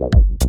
Thank.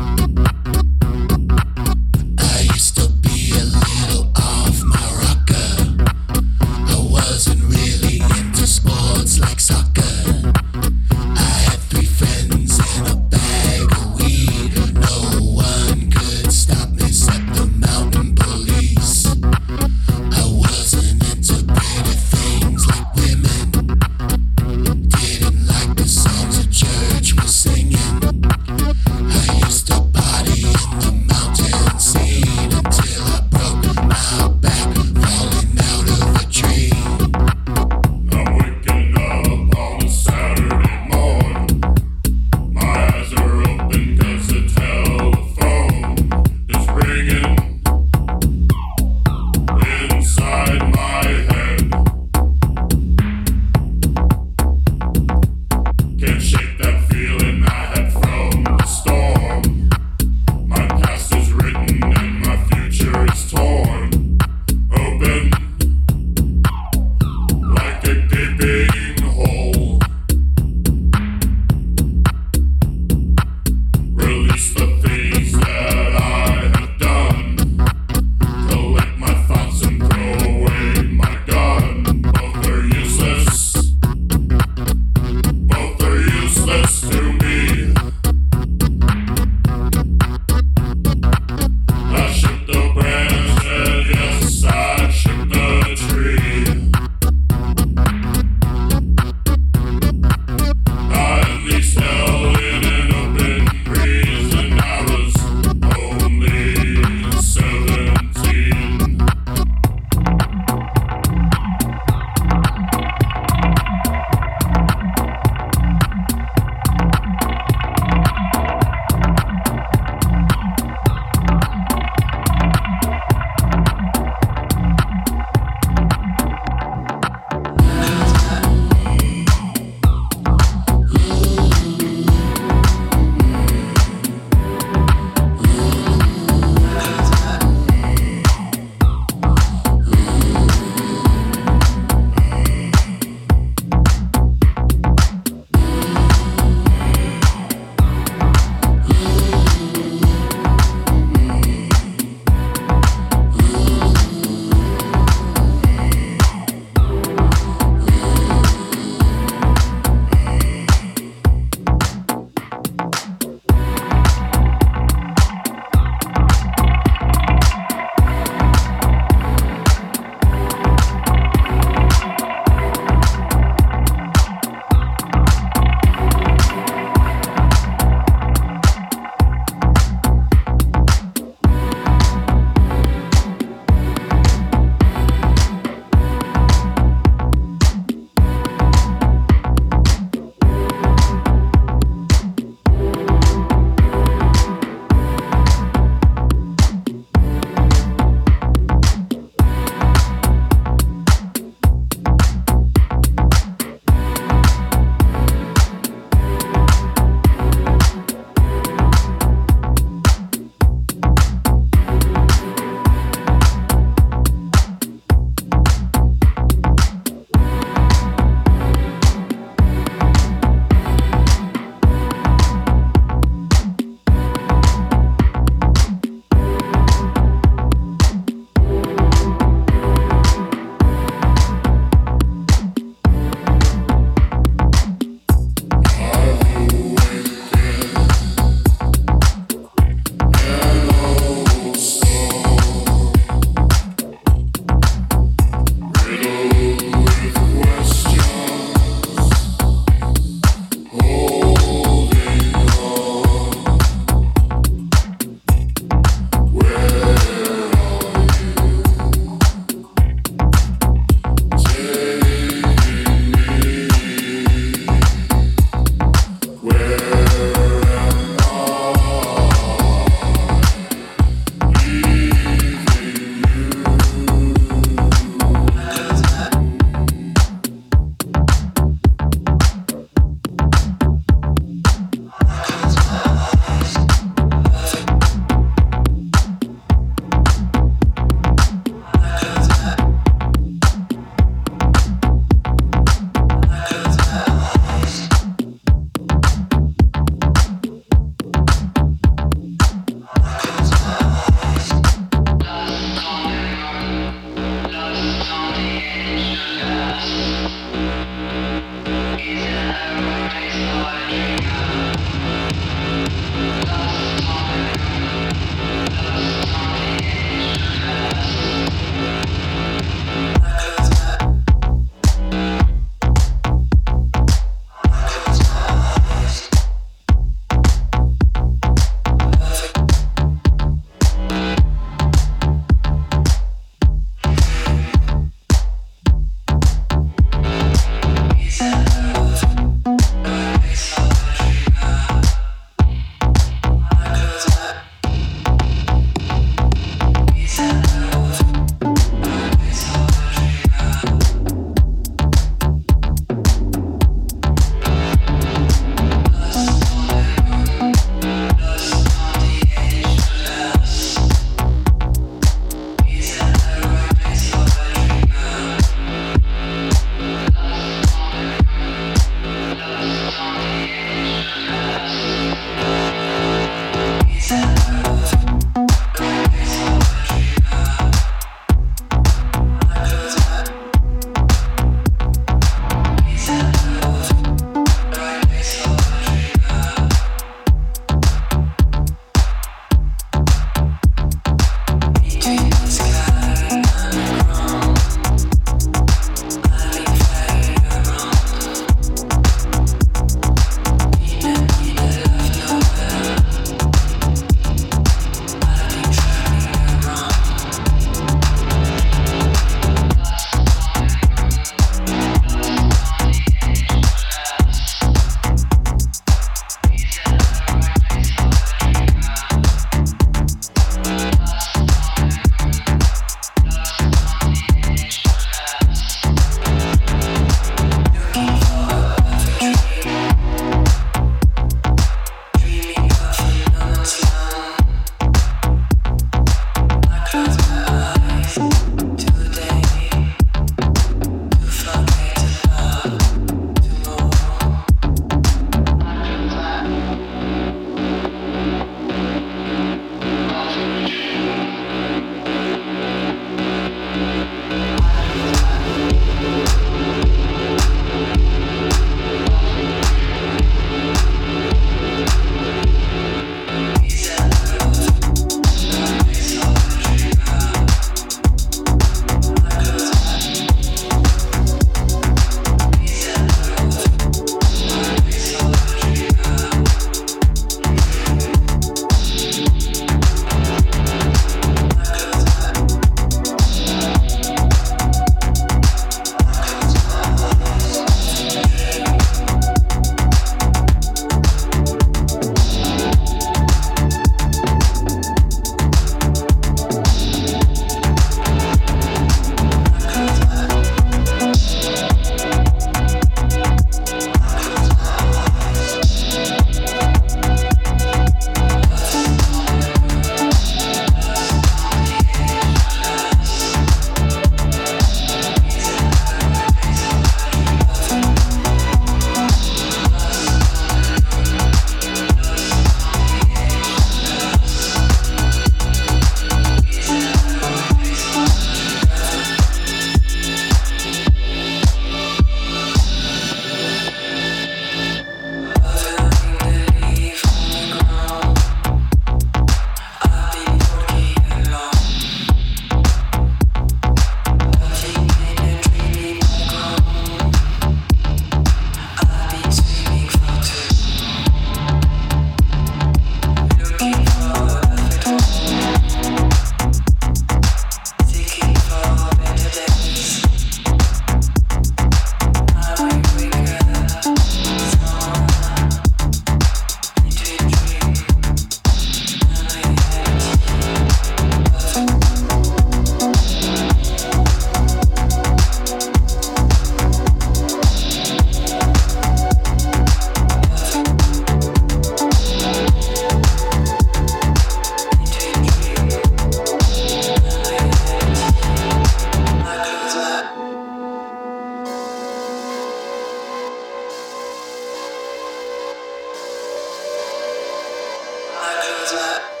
Christ.